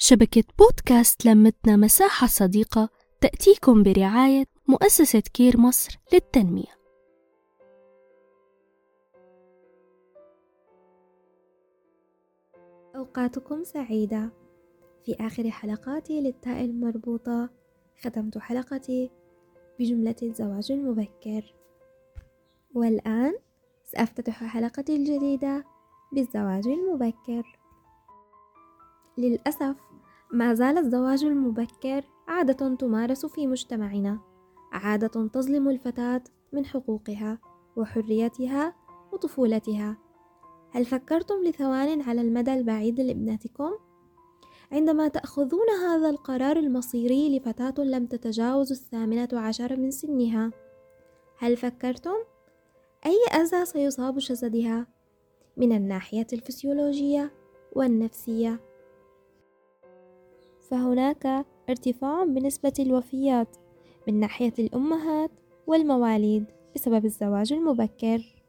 شبكة بودكاست لمتنا مساحة صديقة تأتيكم برعاية مؤسسة كير مصر للتنمية. أوقاتكم سعيدة. في آخر حلقاتي للتاء المربوطة ختمت حلقتي بجملة الزواج المبكر. والآن سأفتتح حلقتي الجديدة بالزواج المبكر. للأسف ما زال الزواج المبكر عادة تمارس في مجتمعنا عادة تظلم الفتاة من حقوقها وحريتها وطفولتها. هل فكرتم لثوان على المدى البعيد لابنتكم؟ عندما تأخذون هذا القرار المصيري لفتاة لم تتجاوز الثامنة عشر من سنها هل فكرتم؟ أي أذى سيصاب جسدها؟ من الناحية الفسيولوجية والنفسية. فهناك ارتفاع بنسبة الوفيات من ناحية الأمهات والمواليد بسبب الزواج المبكر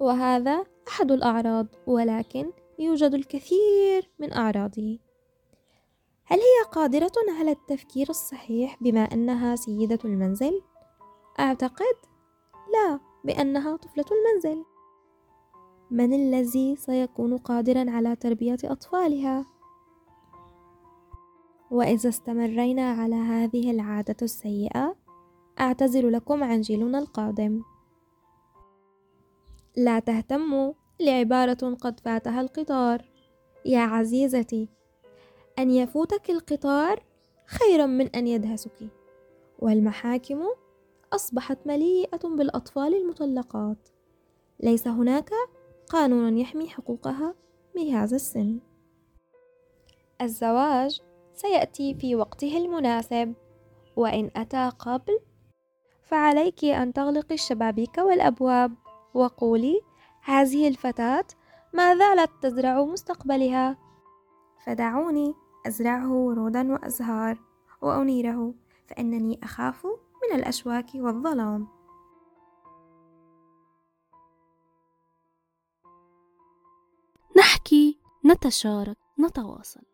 وهذا أحد الأعراض ولكن يوجد الكثير من أعراضه هل هي قادرة على التفكير الصحيح بما أنها سيدة المنزل؟ أعتقد لا بأنها طفلة المنزل من الذي سيكون قادرا على تربية أطفالها؟ وإذا استمرينا على هذه العادة السيئة أعتذر لكم عن جيلنا القادم. لا تهتموا لعبارة قد فاتها القطار. يا عزيزتي أن يفوتك القطار خير من أن يدهسك. والمحاكم أصبحت مليئة بالأطفال المطلقات. ليس هناك قانون يحمي حقوقها بهذا السن. الزواج سيأتي في وقته المناسب. وإن أتى قبل فعليك أن تغلقي الشبابيك والأبواب. وقولي هذه الفتاة ما زالت تزرع مستقبلها. فدعوني أزرعه ورودا وأزهار وأنيره فإنني أخاف من الأشواك والظلام. نحكي نتشارك نتواصل.